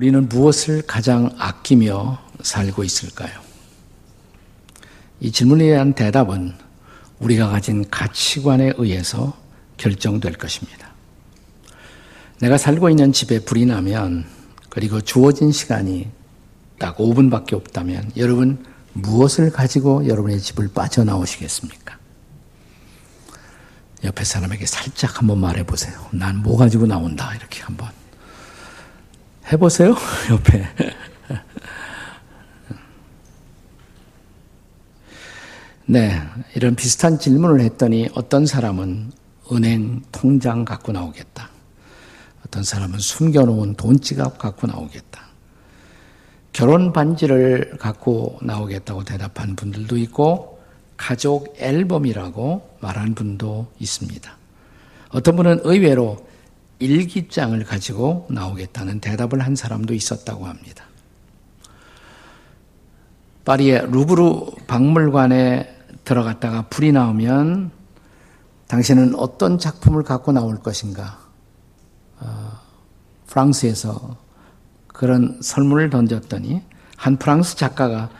우리는 무엇을 가장 아끼며 살고 있을까요? 이 질문에 대한 대답은 우리가 가진 가치관에 의해서 결정될 것입니다. 내가 살고 있는 집에 불이 나면 그리고 주어진 시간이 딱 5분밖에 없다면 여러분 무엇을 가지고 여러분의 집을 빠져나오시겠습니까? 옆에 사람에게 살짝 한번 말해보세요. 난 뭐 가지고 나온다. 이렇게 한번. 해보세요. 옆에. 네. 이런 비슷한 질문을 했더니 어떤 사람은 은행 통장 갖고 나오겠다. 어떤 사람은 숨겨놓은 돈 지갑 갖고 나오겠다. 결혼 반지를 갖고 나오겠다고 대답한 분들도 있고, 가족 앨범이라고 말한 분도 있습니다. 어떤 분은 의외로 일기장을 가지고 나오겠다는 대답을 한 사람도 있었다고 합니다. 파리의 루브르 박물관에 들어갔다가 불이 나오면 당신은 어떤 작품을 갖고 나올 것인가? 어, 프랑스에서 그런 설문을 던졌더니 한 프랑스 작가가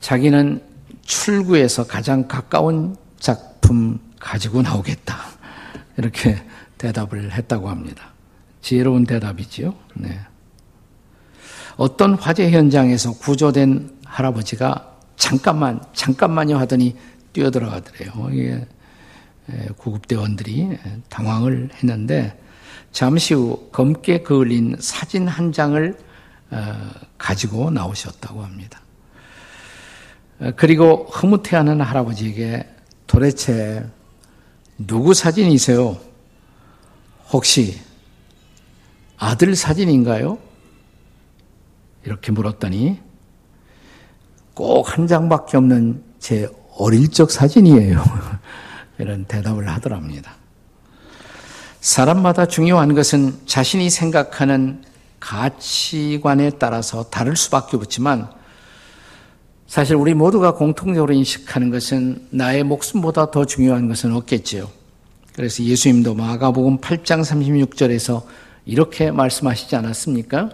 자기는 출구에서 가장 가까운 작품 가지고 나오겠다. 이렇게 대답을 했다고 합니다. 지혜로운 대답이지요. 네. 어떤 화재 현장에서 구조된 할아버지가 잠깐만, 잠깐만요 하더니 뛰어들어가더래요. 이게 구급대원들이 당황을 했는데 잠시 후 검게 그을린 사진 한 장을 어, 가지고 나오셨다고 합니다. 어, 그리고 흐뭇해하는 할아버지에게 도대체 누구 사진이세요? 혹시 아들 사진인가요? 이렇게 물었더니 꼭 한 장밖에 없는 제 어릴 적 사진이에요. 이런 대답을 하더랍니다. 사람마다 중요한 것은 자신이 생각하는 가치관에 따라서 다를 수밖에 없지만 사실 우리 모두가 공통적으로 인식하는 것은 나의 목숨보다 더 중요한 것은 없겠지요. 그래서 예수님도 마가복음 8장 36절에서 이렇게 말씀하시지 않았습니까?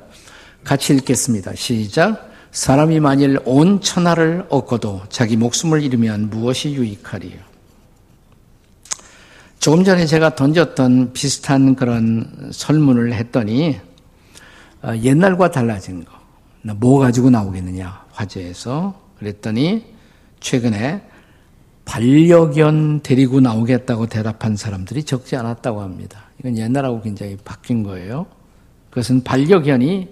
같이 읽겠습니다. 시작. 사람이 만일 온 천하를 얻고도 자기 목숨을 잃으면 무엇이 유익하리요? 조금 전에 제가 던졌던 비슷한 그런 설문을 했더니 어, 옛날과 달라진 거. 뭐 가지고 나오겠느냐 화제에서 그랬더니 최근에 반려견 데리고 나오겠다고 대답한 사람들이 적지 않았다고 합니다. 이건 옛날하고 굉장히 바뀐 거예요. 그것은 반려견이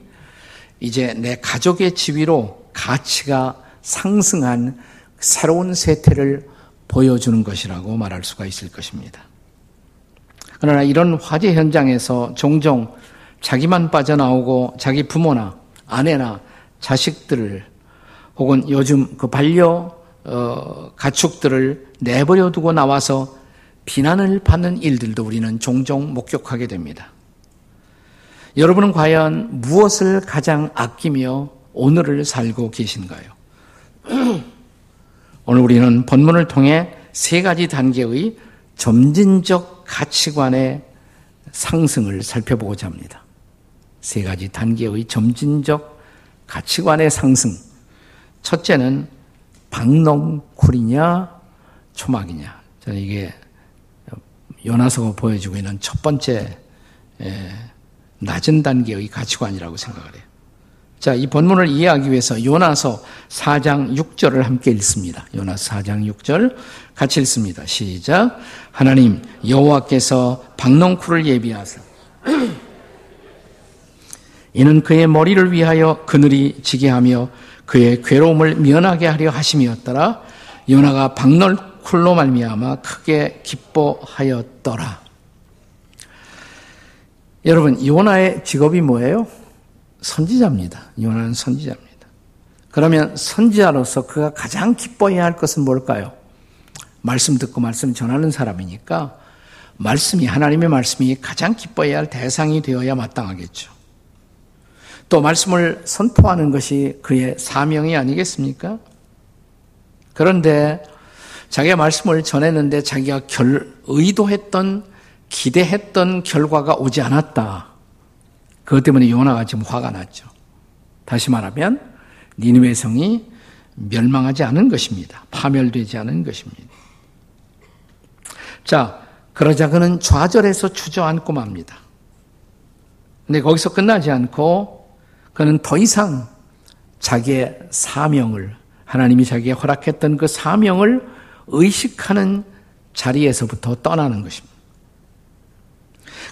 이제 내 가족의 지위로 가치가 상승한 새로운 세태를 보여주는 것이라고 말할 수가 있을 것입니다. 그러나 이런 화재 현장에서 종종 자기만 빠져나오고 자기 부모나 아내나 자식들을 혹은 요즘 그 반려 어, 가축들을 내버려 두고 나와서 비난을 받는 일들도 우리는 종종 목격하게 됩니다. 여러분은 과연 무엇을 가장 아끼며 오늘을 살고 계신가요? 오늘 우리는 본문을 통해 세 가지 단계의 점진적 가치관의 상승을 살펴보고자 합니다. 세 가지 단계의 점진적 가치관의 상승. 첫째는 박농쿨이냐 초막이냐. 저는 이게 요나서가 보여주고 있는 첫 번째 낮은 단계의 가치관이라고 생각을 해요. 자, 이 본문을 이해하기 위해서 요나서 4장 6절을 함께 읽습니다. 요나서 4장 6절 같이 읽습니다. 시작. 하나님 여호와께서 박농쿨을 예비하사 이는 그의 머리를 위하여 그늘이 지게 하며 그의 괴로움을 면하게 하려 하심이었더라. 요나가 박널쿨로 말미암아 크게 기뻐하였더라. 여러분, 요나의 직업이 뭐예요? 선지자입니다. 요나는 선지자입니다. 그러면 선지자로서 그가 가장 기뻐해야 할 것은 뭘까요? 말씀 듣고 말씀 전하는 사람이니까 말씀이 하나님의 말씀이 가장 기뻐해야 할 대상이 되어야 마땅하겠죠. 또 말씀을 선포하는 것이 그의 사명이 아니겠습니까? 그런데 자기가 말씀을 전했는데 자기가 결, 의도했던 기대했던 결과가 오지 않았다. 그것 때문에 요나가 지금 화가 났죠. 다시 말하면 니느웨 성이 멸망하지 않은 것입니다. 파멸되지 않은 것입니다. 자, 그러자 그는 좌절해서 주저앉고 맙니다. 근데 거기서 끝나지 않고 그는 더 이상 자기의 사명을 하나님이 자기에 허락했던 그 사명을 의식하는 자리에서부터 떠나는 것입니다.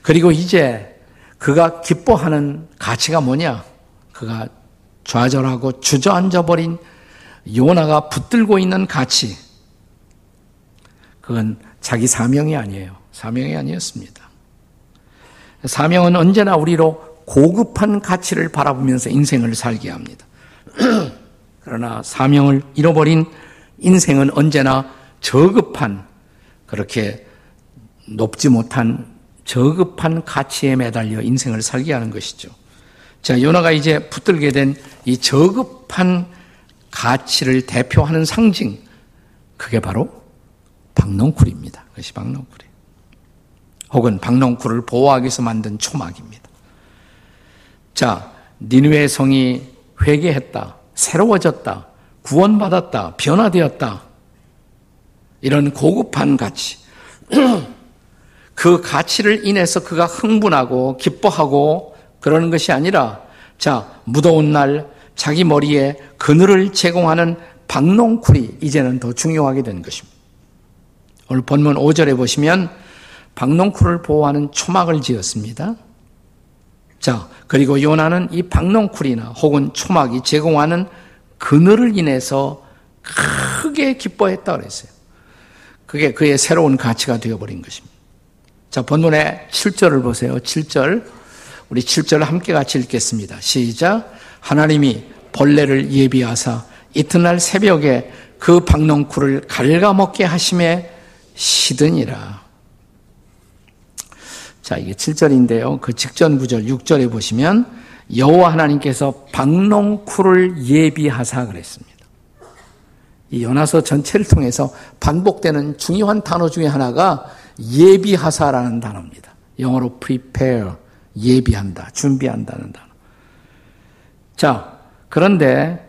그리고 이제 그가 기뻐하는 가치가 뭐냐? 그가 좌절하고 주저앉아 버린 요나가 붙들고 있는 가치. 그건 자기 사명이 아니에요. 사명이 아니었습니다. 사명은 언제나 우리로 고급한 가치를 바라보면서 인생을 살게 합니다. 그러나 사명을 잃어버린 인생은 언제나 저급한 그렇게 높지 못한 저급한 가치에 매달려 인생을 살게 하는 것이죠. 자, 요나가 이제 붙들게 된 이 저급한 가치를 대표하는 상징, 그게 바로 박농쿨입니다. 그것이 박농쿨이에요. 혹은 박농쿨을 보호하기 위해서 만든 초막입니다. 자, 니누의 성이 회개했다. 새로워졌다, 구원받았다, 변화되었다. 이런 고급한 가치. 그 가치를 인해서 그가 흥분하고 기뻐하고 그러는 것이 아니라 자, 무더운 날 자기 머리에 그늘을 제공하는 박농쿨이 이제는 더 중요하게 된 것입니다. 오늘 본문 5절에 보시면 박농쿨을 보호하는 초막을 지었습니다. 자, 그리고 요나는 이 박농쿨이나 혹은 초막이 제공하는 그늘을 인해서 크게 기뻐했다 그랬어요. 그게 그의 새로운 가치가 되어버린 것입니다. 자, 본문의 7절을 보세요. 7절. 우리 7절 함께 같이 읽겠습니다. 시작. 하나님이 벌레를 예비하사 이튿날 새벽에 그 박농쿨을 갉아먹게 하심에 시드니라. 자, 이게 7절인데요. 그 직전 구절 6절에 보시면 여호와 하나님께서 박농쿨을 예비하사 그랬습니다. 이 연화서 전체를 통해서 반복되는 중요한 단어 중에 하나가 예비하사라는 단어입니다. 영어로 prepare, 예비한다, 준비한다는 단어. 자, 그런데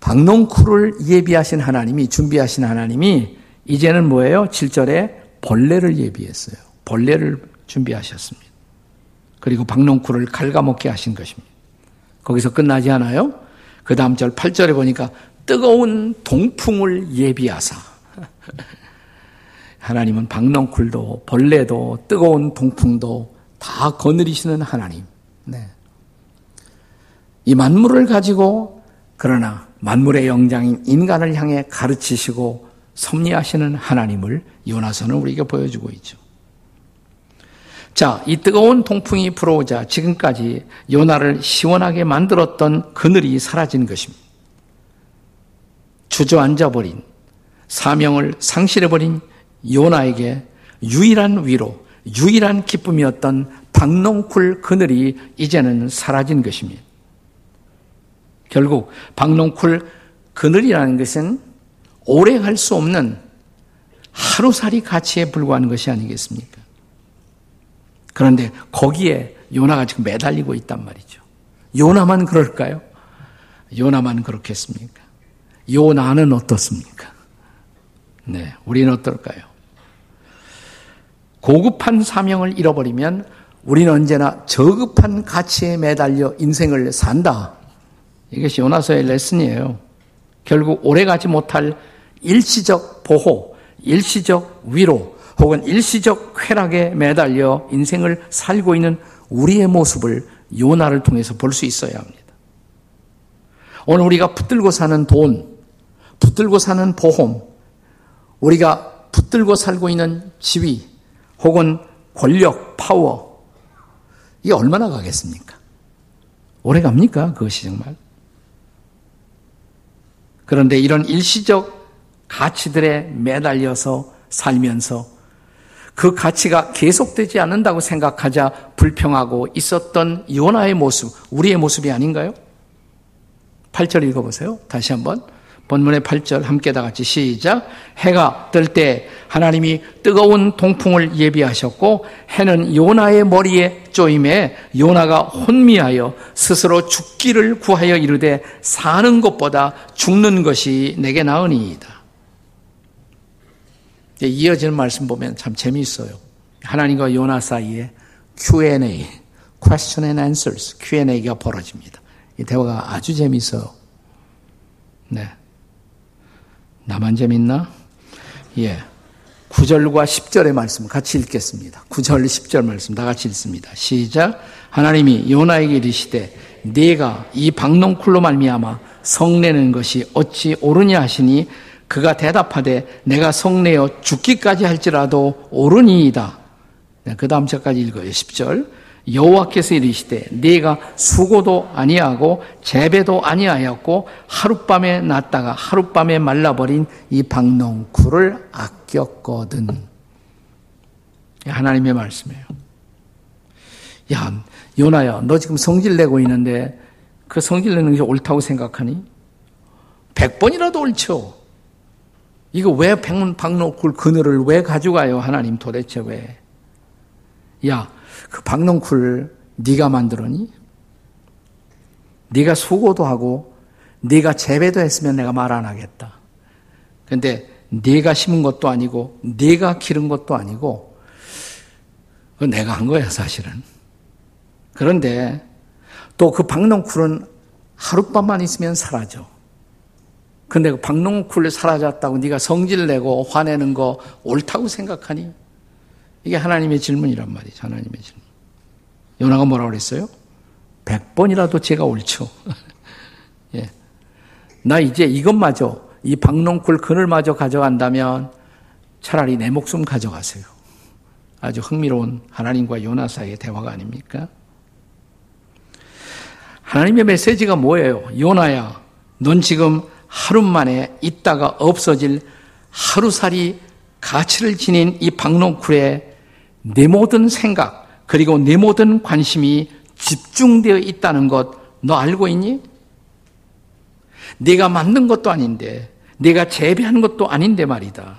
박농쿨을 예비하신 하나님이, 준비하신 하나님이 이제는 뭐예요? 7절에 벌레를 예비했어요. 벌레를 준비하셨습니다. 그리고 박농쿨을 갉아먹게 하신 것입니다. 거기서 끝나지 않아요? 그 다음 절 8절에 보니까 뜨거운 동풍을 예비하사. 하나님은 박농쿨도 벌레도 뜨거운 동풍도 다 거느리시는 하나님. 네. 이 만물을 가지고 그러나 만물의 영장인 인간을 향해 가르치시고 섭리하시는 하나님을 요나서는 우리에게 보여주고 있죠. 자, 이 뜨거운 동풍이 불어오자 지금까지 요나를 시원하게 만들었던 그늘이 사라진 것입니다. 주저앉아버린, 사명을 상실해버린 요나에게 유일한 위로, 유일한 기쁨이었던 박농쿨 그늘이 이제는 사라진 것입니다. 결국 박농쿨 그늘이라는 것은 오래 갈 수 없는 하루살이 가치에 불과한 것이 아니겠습니까? 그런데 거기에 요나가 지금 매달리고 있단 말이죠. 요나만 그럴까요? 요나만 그렇겠습니까? 요나는 어떻습니까? 네, 우리는 어떨까요? 고급한 사명을 잃어버리면 우리는 언제나 저급한 가치에 매달려 인생을 산다. 이것이 요나서의 레슨이에요. 결국 오래가지 못할 일시적 보호, 일시적 위로, 혹은 일시적 쾌락에 매달려 인생을 살고 있는 우리의 모습을 요나를 통해서 볼 수 있어야 합니다. 오늘 우리가 붙들고 사는 돈, 붙들고 사는 보험, 우리가 붙들고 살고 있는 지위, 혹은 권력, 파워, 이게 얼마나 가겠습니까? 오래 갑니까? 그것이 정말. 그런데 이런 일시적 가치들에 매달려서 살면서 그 가치가 계속되지 않는다고 생각하자 불평하고 있었던 요나의 모습, 우리의 모습이 아닌가요? 8절 읽어보세요. 다시 한번. 본문의 8절 함께 다 같이 시작. 해가 뜰 때 하나님이 뜨거운 동풍을 예비하셨고 해는 요나의 머리에 쪼임에 요나가 혼미하여 스스로 죽기를 구하여 이르되 사는 것보다 죽는 것이 내게 나으니이다. 이어지는 말씀 보면 참 재미있어요. 하나님과 요나 사이에 Q&A, question and answers, Q&A가 벌어집니다. 이 대화가 아주 재미있어요. 네. 나만 재밌나? 예. 9절과 10절의 말씀 같이 읽겠습니다. 9절, 10절 말씀 다 같이 읽습니다. 시작. 하나님이 요나에게 이르시되 네가 이 박농쿨로 말미암아 성내는 것이 어찌 옳으냐 하시니 그가 대답하되 내가 성내어 죽기까지 할지라도 옳으니이다. 네, 그 다음 절까지 읽어요. 10절. 여호와께서 이르시되 네가 수고도 아니하고 재배도 아니하였고 하룻밤에 났다가 하룻밤에 말라버린 이 박농쿨을 아꼈거든. 하나님의 말씀이에요. 야, 요나야, 너 지금 성질 내고 있는데 그 성질 내는 게 옳다고 생각하니? 백 번이라도 옳죠. 이거 왜 박농쿨 그늘을 왜 가져가요? 하나님 도대체 왜? 야, 그 박농쿨 네가 만들었니? 네가 수고도 하고 네가 재배도 했으면 내가 말 안 하겠다. 근데 네가 심은 것도 아니고 네가 기른 것도 아니고 그 내가 한 거야 사실은. 그런데 또 그 박농쿨은 하룻밤만 있으면 사라져. 근데 그 박농쿨 사라졌다고 네가 성질 내고 화내는 거 옳다고 생각하니? 이게 하나님의 질문이란 말이죠. 하나님의 질문. 요나가 뭐라고 그랬어요? 백 번이라도 제가 옳죠. 예. 나 이제 이것마저, 이 박농쿨 그늘마저 가져간다면 차라리 내 목숨 가져가세요. 아주 흥미로운 하나님과 요나 사이의 대화가 아닙니까? 하나님의 메시지가 뭐예요? 요나야, 넌 지금 하루 만에 있다가 없어질 하루살이 가치를 지닌 이 박농쿨에 내 모든 생각, 그리고 내 모든 관심이 집중되어 있다는 것, 너 알고 있니? 내가 만든 것도 아닌데, 내가 재배한 것도 아닌데 말이다.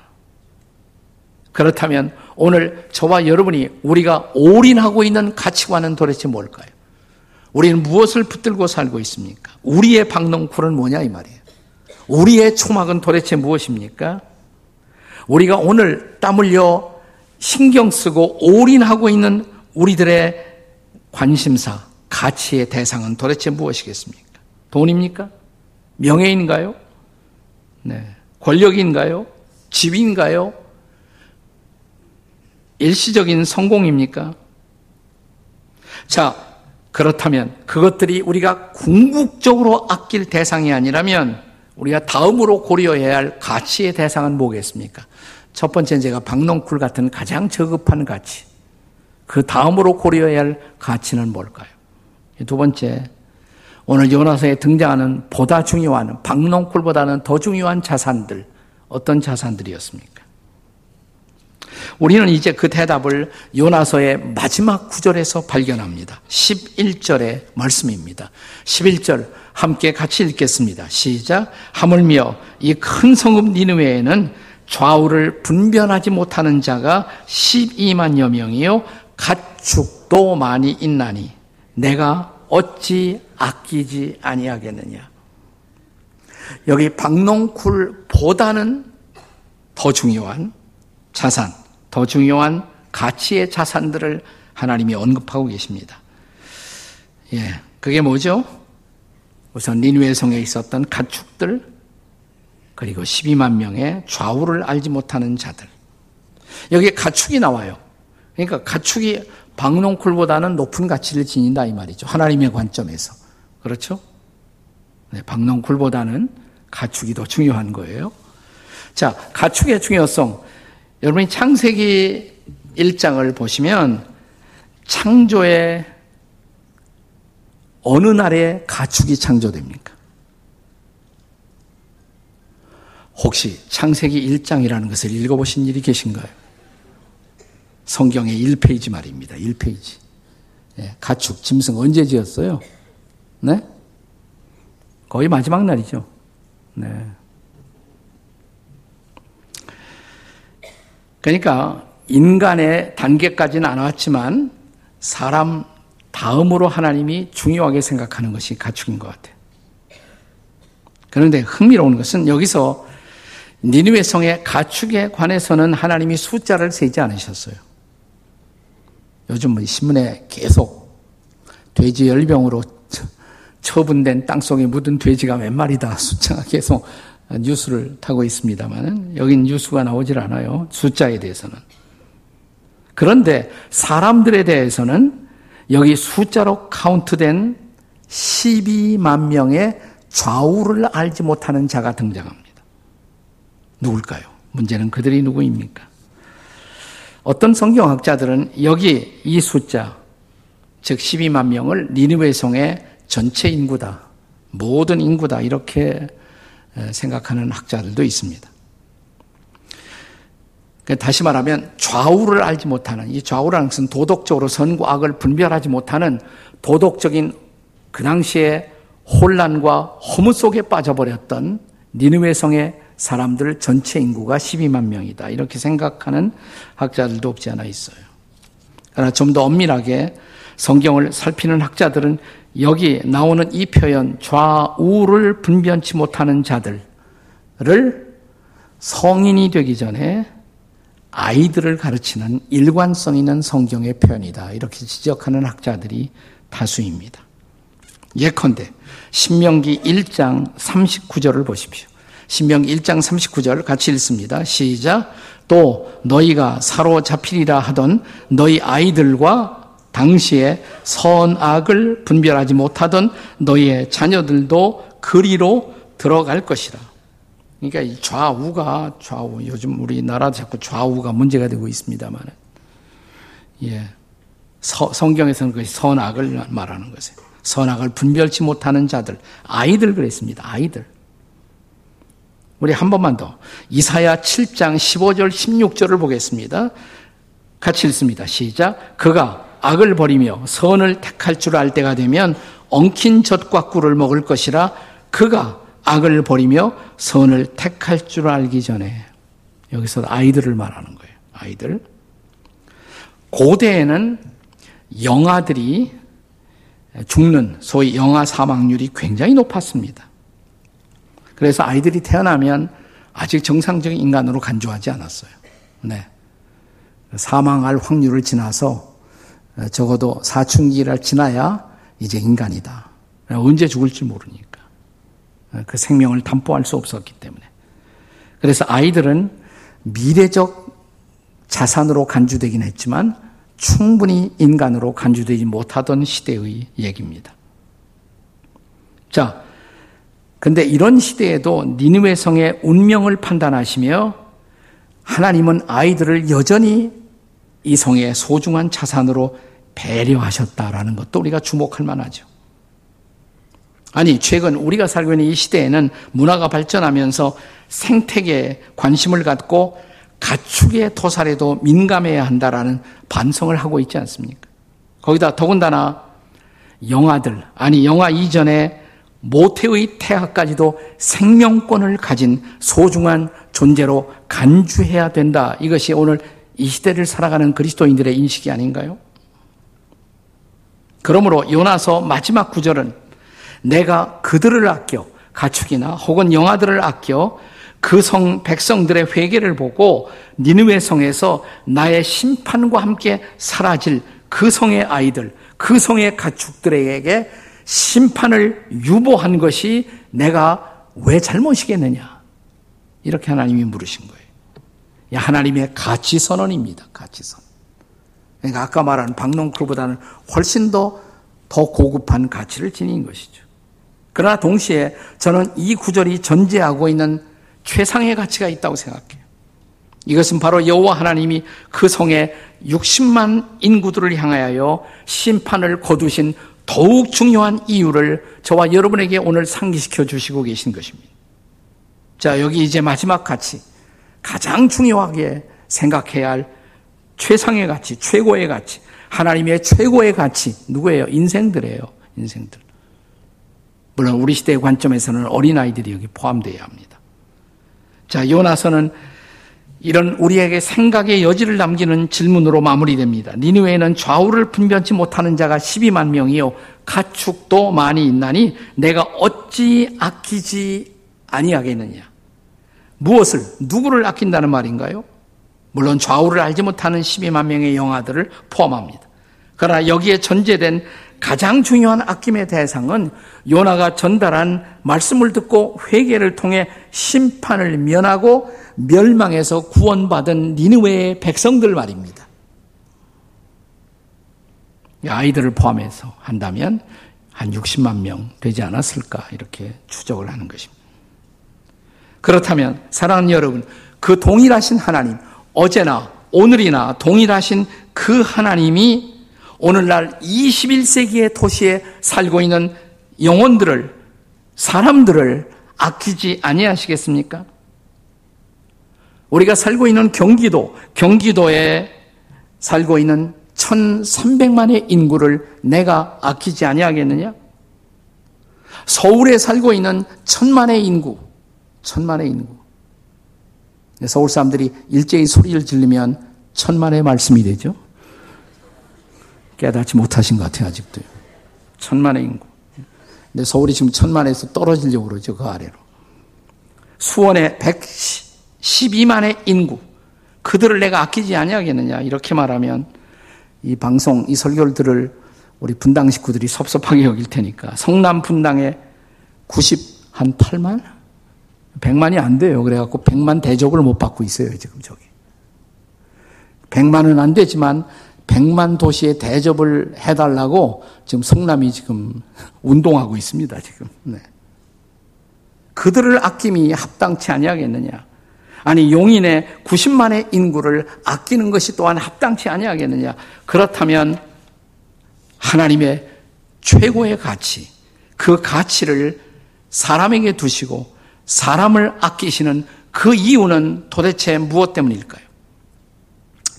그렇다면 오늘 저와 여러분이 우리가 올인하고 있는 가치관은 도대체 뭘까요? 우리는 무엇을 붙들고 살고 있습니까? 우리의 박농쿨은 뭐냐 이 말이에요. 우리의 초막은 도대체 무엇입니까? 우리가 오늘 땀 흘려 신경 쓰고 올인하고 있는 우리들의 관심사, 가치의 대상은 도대체 무엇이겠습니까? 돈입니까? 명예인가요? 네. 권력인가요? 집인가요? 일시적인 성공입니까? 자, 그렇다면 그것들이 우리가 궁극적으로 아낄 대상이 아니라면 우리가 다음으로 고려해야 할 가치의 대상은 뭐겠습니까? 첫 번째 제가 박농쿨 같은 가장 저급한 가치. 그 다음으로 고려해야 할 가치는 뭘까요? 두 번째, 오늘 요나서에 등장하는 보다 중요한, 박농쿨보다는 더 중요한 자산들, 어떤 자산들이었습니까? 우리는 이제 그 대답을 요나서의 마지막 구절에서 발견합니다. 11절의 말씀입니다. 11절 함께 같이 읽겠습니다. 시작. 하물며 이 큰 성읍 니느웨에는 좌우를 분변하지 못하는 자가 12만여 명이요 가축도 많이 있나니 내가 어찌 아끼지 아니하겠느냐. 여기 박농쿨보다는 더 중요한 자산, 더 중요한 가치의 자산들을 하나님이 언급하고 계십니다. 예, 그게 뭐죠? 우선 니누의 성에 있었던 가축들, 그리고 12만 명의 좌우를 알지 못하는 자들. 여기에 가축이 나와요. 그러니까 가축이 박농쿨보다는 높은 가치를 지닌다 이 말이죠. 하나님의 관점에서. 그렇죠? 네, 박농쿨보다는 가축이 더 중요한 거예요. 자, 가축의 중요성. 여러분이 창세기 1장을 보시면 창조의 어느 날에 가축이 창조됩니까? 혹시 창세기 1장이라는 것을 읽어보신 일이 계신가요? 성경의 1페이지 말입니다. 1페이지. 예, 가축, 짐승 언제 지었어요? 네? 거의 마지막 날이죠. 네. 그러니까 인간의 단계까지는 안 왔지만 사람 다음으로 하나님이 중요하게 생각하는 것이 가축인 것 같아요. 그런데 흥미로운 것은 여기서 니누의 성의 가축에 관해서는 하나님이 숫자를 세지 않으셨어요. 요즘 뭐 신문에 계속 돼지 열병으로 처분된 땅속에 묻은 돼지가 몇 마리다 숫자가 계속 뉴스를 타고 있습니다만 여긴 뉴스가 나오질 않아요. 숫자에 대해서는. 그런데 사람들에 대해서는 여기 숫자로 카운트된 12만 명의 좌우를 알지 못하는 자가 등장합니다. 누굴까요? 문제는 그들이 누구입니까? 어떤 성경학자들은 여기 이 숫자, 즉 12만 명을 니느웨 성의 전체 인구다, 모든 인구다 이렇게 생각하는 학자들도 있습니다. 그러니까 다시 말하면 좌우를 알지 못하는 이 좌우라는 것은 도덕적으로 선과 악을 분별하지 못하는 도덕적인 그 당시에 혼란과 허무 속에 빠져버렸던 니느웨 성의 사람들 전체 인구가 12만 명이다. 이렇게 생각하는 학자들도 없지 않아 있어요. 그러나 좀 더 엄밀하게 성경을 살피는 학자들은 여기 나오는 이 표현 좌우를 분변치 못하는 자들을 성인이 되기 전에 아이들을 가르치는 일관성 있는 성경의 표현이다. 이렇게 지적하는 학자들이 다수입니다. 예컨대 신명기 1장 39절을 보십시오. 신명기 1장 39절 같이 읽습니다. 시작. 또 너희가 사로잡히리라 하던 너희 아이들과 당시에 선악을 분별하지 못하던 너희의 자녀들도 그리로 들어갈 것이라. 그러니까 이 좌우가 좌우 요즘 우리나라 자꾸 좌우가 문제가 되고 있습니다만 예. 서, 성경에서는 그 선악을 말하는 것이에요. 선악을 분별치 못하는 자들, 아이들 그랬습니다. 아이들. 우리 한 번만 더. 이사야 7장 15절 16절을 보겠습니다. 같이 읽습니다. 시작. 그가 악을 버리며 선을 택할 줄 알 때가 되면 엉킨 젖과 꿀을 먹을 것이라 그가 악을 버리며 선을 택할 줄 알기 전에 여기서 아이들을 말하는 거예요. 아이들. 고대에는 영아들이 죽는 소위 영아 사망률이 굉장히 높았습니다. 그래서 아이들이 태어나면 아직 정상적인 인간으로 간주하지 않았어요. 네. 사망할 확률을 지나서 적어도 사춘기를 지나야 이제 인간이다. 언제 죽을지 모르니까. 그 생명을 담보할 수 없었기 때문에. 그래서 아이들은 미래적 자산으로 간주되긴 했지만 충분히 인간으로 간주되지 못하던 시대의 얘기입니다. 자, 근데 이런 시대에도 니느웨 성의 운명을 판단하시며 하나님은 아이들을 여전히 이 성의 소중한 자산으로 배려하셨다라는 것도 우리가 주목할 만하죠. 아니, 최근 우리가 살고 있는 이 시대에는 문화가 발전하면서 생태계에 관심을 갖고 가축의 토살에도 민감해야 한다라는 반성을 하고 있지 않습니까? 거기다 더군다나 영아들, 아니, 영아 이전에 모태의 태아까지도 생명권을 가진 소중한 존재로 간주해야 된다. 이것이 오늘 이 시대를 살아가는 그리스도인들의 인식이 아닌가요? 그러므로 요나서 마지막 구절은 내가 그들을 아껴 가축이나 혹은 영아들을 아껴 그 성 백성들의 회개를 보고 니느웨 성에서 나의 심판과 함께 사라질 그 성의 아이들, 그 성의 가축들에게 심판을 유보한 것이 내가 왜 잘못이겠느냐? 이렇게 하나님이 물으신 거예요. 하나님의 가치 선언입니다. 가치 선언. 그러니까 아까 말한 박농크루보다는 훨씬 더, 더 고급한 가치를 지닌 것이죠. 그러나 동시에 저는 이 구절이 전제하고 있는 최상의 가치가 있다고 생각해요. 이것은 바로 여호와 하나님이 그 성에 60만 인구들을 향하여 심판을 거두신 더욱 중요한 이유를 저와 여러분에게 오늘 상기시켜 주시고 계신 것입니다. 자, 여기 이제 마지막 가치. 가장 중요하게 생각해야 할 최상의 가치, 최고의 가치, 하나님의 최고의 가치, 누구예요? 인생들이에요. 인생들. 물론 우리 시대의 관점에서는 어린아이들이 여기 포함되어야 합니다. 자, 요나서는 이런 우리에게 생각의 여지를 남기는 질문으로 마무리됩니다. 니누에는 좌우를 분변치 못하는 자가 12만 명이요 가축도 많이 있나니 내가 어찌 아끼지 아니하겠느냐? 무엇을 누구를 아낀다는 말인가요? 물론 좌우를 알지 못하는 12만 명의 영아들을 포함합니다. 그러나 여기에 전제된 가장 중요한 아낌의 대상은 요나가 전달한 말씀을 듣고 회개를 통해 심판을 면하고 멸망에서 구원받은 니느웨의 백성들 말입니다. 아이들을 포함해서 한다면 한 60만 명 되지 않았을까 이렇게 추적을 하는 것입니다. 그렇다면 사랑하는 여러분, 그 동일하신 하나님, 어제나 오늘이나 동일하신 그 하나님이 오늘날 21세기의 도시에 살고 있는 영혼들을 사람들을 아끼지 아니하시겠습니까? 우리가 살고 있는 경기도, 경기도에 살고 있는 1,300만의 인구를 내가 아끼지 아니하겠느냐? 서울에 살고 있는 천만의 인구, 천만의 인구. 서울 사람들이 일제히 소리를 지르면 천만의 말씀이 되죠. 깨닫지 못하신 것 같아요, 아직도요. 천만의 인구. 근데 서울이 지금 천만에서 떨어지려고 그러죠, 그 아래로. 수원에 112만의 인구. 그들을 내가 아끼지 아니하겠느냐, 이렇게 말하면 이 방송, 이 설교를 들을 우리 분당 식구들이 섭섭하게 여길 테니까 성남 분당에 90, 한 8만? 100만이 안 돼요. 그래갖고 100만 대접을 못 받고 있어요, 지금 저기. 100만은 안 되지만 100만 도시에 대접을 해달라고 지금 성남이 지금 운동하고 있습니다, 지금. 네. 그들을 아낌이 합당치 아니하겠느냐. 아니, 용인의 90만의 인구를 아끼는 것이 또한 합당치 아니하겠느냐. 그렇다면 하나님의 최고의 가치, 그 가치를 사람에게 두시고 사람을 아끼시는 그 이유는 도대체 무엇 때문일까요?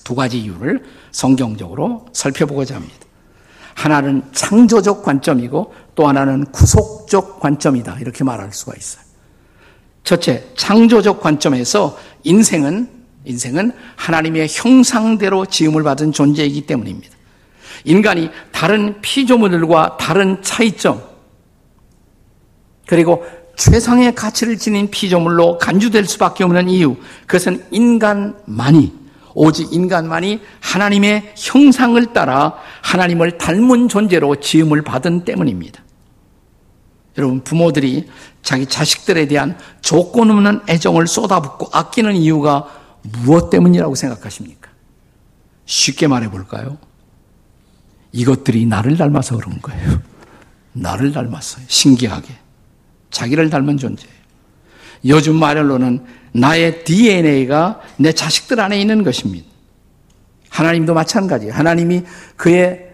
두 가지 이유를 성경적으로 살펴보고자 합니다. 하나는 창조적 관점이고 또 하나는 구속적 관점이다. 이렇게 말할 수가 있어요. 첫째, 창조적 관점에서 인생은, 인생은 하나님의 형상대로 지음을 받은 존재이기 때문입니다. 인간이 다른 피조물들과 다른 차이점, 그리고 최상의 가치를 지닌 피조물로 간주될 수밖에 없는 이유, 그것은 인간만이 오직 인간만이 하나님의 형상을 따라 하나님을 닮은 존재로 지음을 받은 때문입니다. 여러분, 부모들이 자기 자식들에 대한 조건 없는 애정을 쏟아붓고 아끼는 이유가 무엇 때문이라고 생각하십니까? 쉽게 말해 볼까요? 이것들이 나를 닮아서 그런 거예요. 나를 닮았어요. 신기하게. 자기를 닮은 존재예요. 요즘 말로는 나의 DNA가 내 자식들 안에 있는 것입니다. 하나님도 마찬가지예요. 하나님이 그의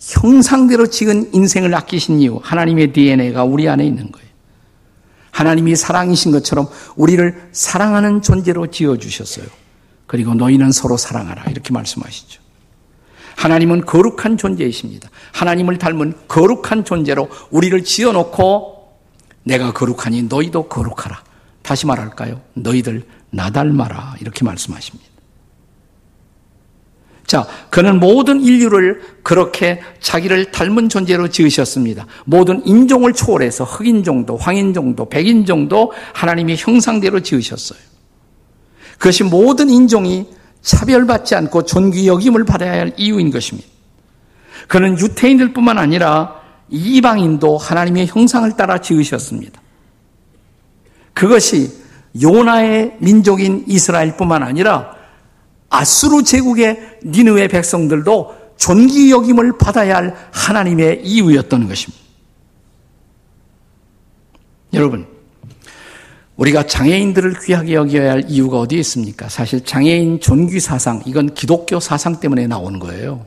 형상대로 지은 인생을 아끼신 이유, 하나님의 DNA가 우리 안에 있는 거예요. 하나님이 사랑이신 것처럼 우리를 사랑하는 존재로 지어주셨어요. 그리고 너희는 서로 사랑하라. 이렇게 말씀하시죠. 하나님은 거룩한 존재이십니다. 하나님을 닮은 거룩한 존재로 우리를 지어놓고 내가 거룩하니 너희도 거룩하라. 다시 말할까요? 너희들 나 닮아라. 이렇게 말씀하십니다. 자, 그는 모든 인류를 그렇게 자기를 닮은 존재로 지으셨습니다. 모든 인종을 초월해서 흑인종도, 황인종도, 백인종도 하나님의 형상대로 지으셨어요. 그것이 모든 인종이 차별받지 않고 존귀 여김을 받아야 할 이유인 것입니다. 그는 유태인들 뿐만 아니라 이방인도 하나님의 형상을 따라 지으셨습니다. 그것이 요나의 민족인 이스라엘뿐만 아니라 아수르 제국의 니느웨 백성들도 존귀 여김을 받아야 할 하나님의 이유였던 것입니다. 여러분, 우리가 장애인들을 귀하게 여겨야 할 이유가 어디에 있습니까? 사실 장애인 존귀 사상, 이건 기독교 사상 때문에 나온 거예요.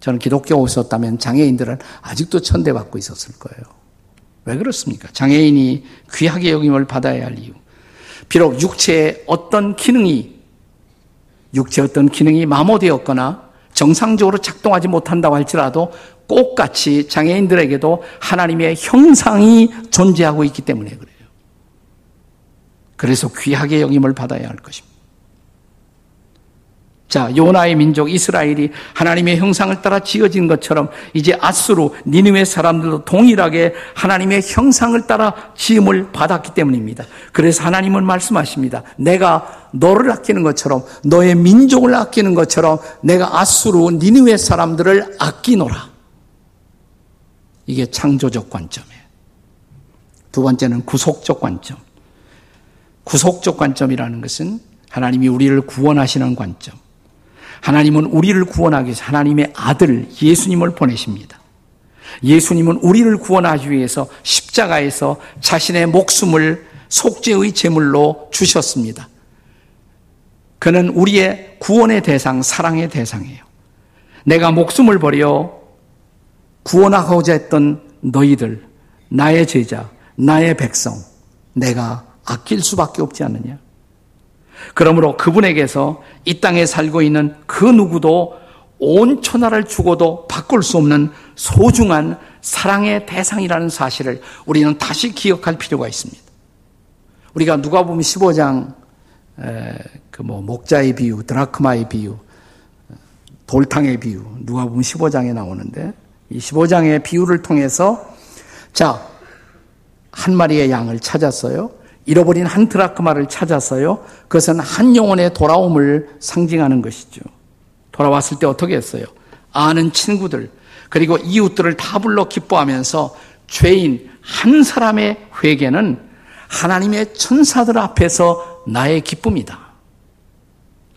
저는 기독교가 없었다면 장애인들은 아직도 천대받고 있었을 거예요. 왜 그렇습니까? 장애인이 귀하게 여김을 받아야 할 이유. 비록 육체의 어떤 기능이, 육체 어떤 기능이 마모되었거나 정상적으로 작동하지 못한다고 할지라도 꼭같이 장애인들에게도 하나님의 형상이 존재하고 있기 때문에 그래요. 그래서 귀하게 여김을 받아야 할 것입니다. 자, 요나의 민족 이스라엘이 하나님의 형상을 따라 지어진 것처럼 이제 아수로 니느웨 사람들도 동일하게 하나님의 형상을 따라 지음을 받았기 때문입니다. 그래서 하나님은 말씀하십니다. 내가 너를 아끼는 것처럼 너의 민족을 아끼는 것처럼 내가 아수로 니느웨 사람들을 아끼노라. 이게 창조적 관점이에요. 두 번째는 구속적 관점. 구속적 관점이라는 것은 하나님이 우리를 구원하시는 관점. 하나님은 우리를 구원하기 위해서 하나님의 아들 예수님을 보내십니다. 예수님은 우리를 구원하기 위해서 십자가에서 자신의 목숨을 속죄의 제물로 주셨습니다. 그는 우리의 구원의 대상, 사랑의 대상이에요. 내가 목숨을 버려 구원하고자 했던 너희들, 나의 제자, 나의 백성, 내가 아낄 수밖에 없지 않느냐? 그러므로 그분에게서 이 땅에 살고 있는 그 누구도 온 천하를 주고도 바꿀 수 없는 소중한 사랑의 대상이라는 사실을 우리는 다시 기억할 필요가 있습니다. 우리가 누가 보면 15장 그 뭐 목자의 비유, 드라크마의 비유, 돌탕의 비유 누가 보면 15장에 나오는데 이 15장의 비유를 통해서 자 한 마리의 양을 찾았어요. 잃어버린 한 드라크마를 찾았어요. 그것은 한 영혼의 돌아옴을 상징하는 것이죠. 돌아왔을 때 어떻게 했어요? 아는 친구들, 그리고 이웃들을 다 불러 기뻐하면서 죄인 한 사람의 회개는 하나님의 천사들 앞에서 나의 기쁨이다.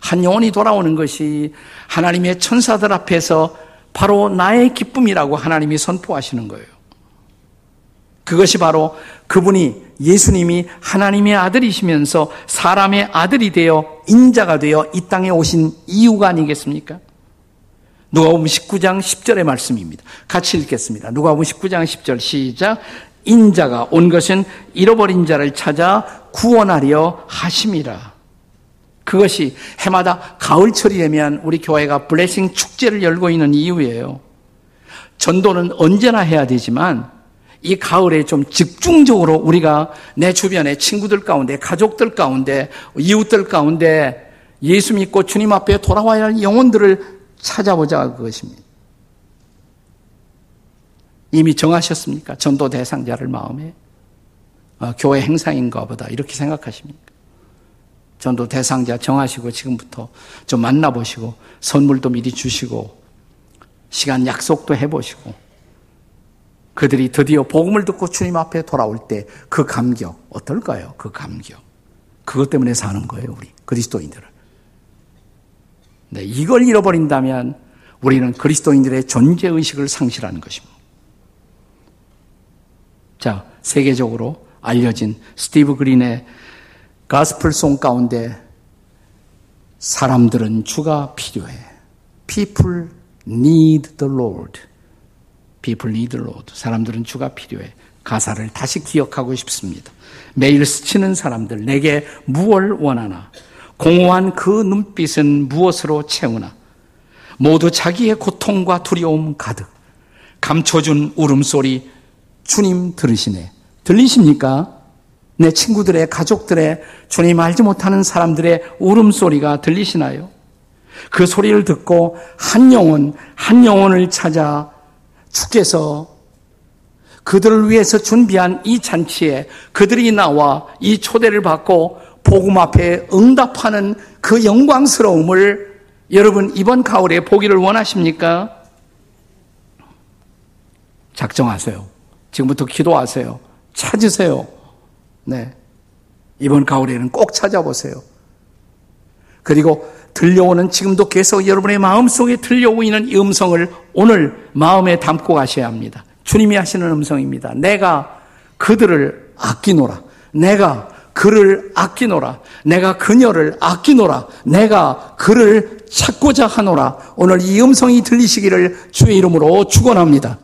한 영혼이 돌아오는 것이 하나님의 천사들 앞에서 바로 나의 기쁨이라고 하나님이 선포하시는 거예요. 그것이 바로 그분이 예수님이 하나님의 아들이시면서 사람의 아들이 되어 인자가 되어 이 땅에 오신 이유가 아니겠습니까? 누가복음 19장 10절의 말씀입니다. 같이 읽겠습니다. 누가복음 19장 10절 시작. 인자가 온 것은 잃어버린 자를 찾아 구원하려 하심이라. 그것이 해마다 가을철이 되면 우리 교회가 블레싱 축제를 열고 있는 이유예요. 전도는 언제나 해야 되지만 이 가을에 좀 집중적으로 우리가 내 주변의 친구들 가운데, 가족들 가운데, 이웃들 가운데 예수 믿고 주님 앞에 돌아와야 할 영혼들을 찾아보자 그것입니다. 이미 정하셨습니까? 전도 대상자를 마음에? 어, 교회 행사인가 보다. 이렇게 생각하십니까? 전도 대상자 정하시고 지금부터 좀 만나보시고 선물도 미리 주시고 시간 약속도 해보시고 그들이 드디어 복음을 듣고 주님 앞에 돌아올 때 그 감격 어떨까요? 그 감격. 그것 때문에 사는 거예요, 우리 그리스도인들은. 네, 이걸 잃어버린다면 우리는 그리스도인들의 존재 의식을 상실하는 것입니다. 자, 세계적으로 알려진 스티브 그린의 가스플 송 가운데 사람들은 주가 필요해. People need the Lord. People need Lord. 사람들은 주가 필요해. 가사를 다시 기억하고 싶습니다. 매일 스치는 사람들, 내게 무얼 원하나? 공허한 그 눈빛은 무엇으로 채우나? 모두 자기의 고통과 두려움 가득. 감춰준 울음소리, 주님 들으시네. 들리십니까? 내 친구들의, 가족들의, 주님 알지 못하는 사람들의 울음소리가 들리시나요? 그 소리를 듣고 한 영혼, 한 영혼을 찾아 주께서 그들을 위해서 준비한 이 잔치에 그들이 나와 이 초대를 받고 복음 앞에 응답하는 그 영광스러움을 여러분 이번 가을에 보기를 원하십니까? 작정하세요. 지금부터 기도하세요. 찾으세요. 네. 이번 가을에는 꼭 찾아보세요. 그리고 들려오는 지금도 계속 여러분의 마음속에 들려오고 있는 이 음성을 오늘 마음에 담고 가셔야 합니다. 주님이 하시는 음성입니다. 내가 그들을 아끼노라. 내가 그를 아끼노라. 내가 그녀를 아끼노라. 내가 그를 찾고자 하노라. 오늘 이 음성이 들리시기를 주의 이름으로 축원합니다.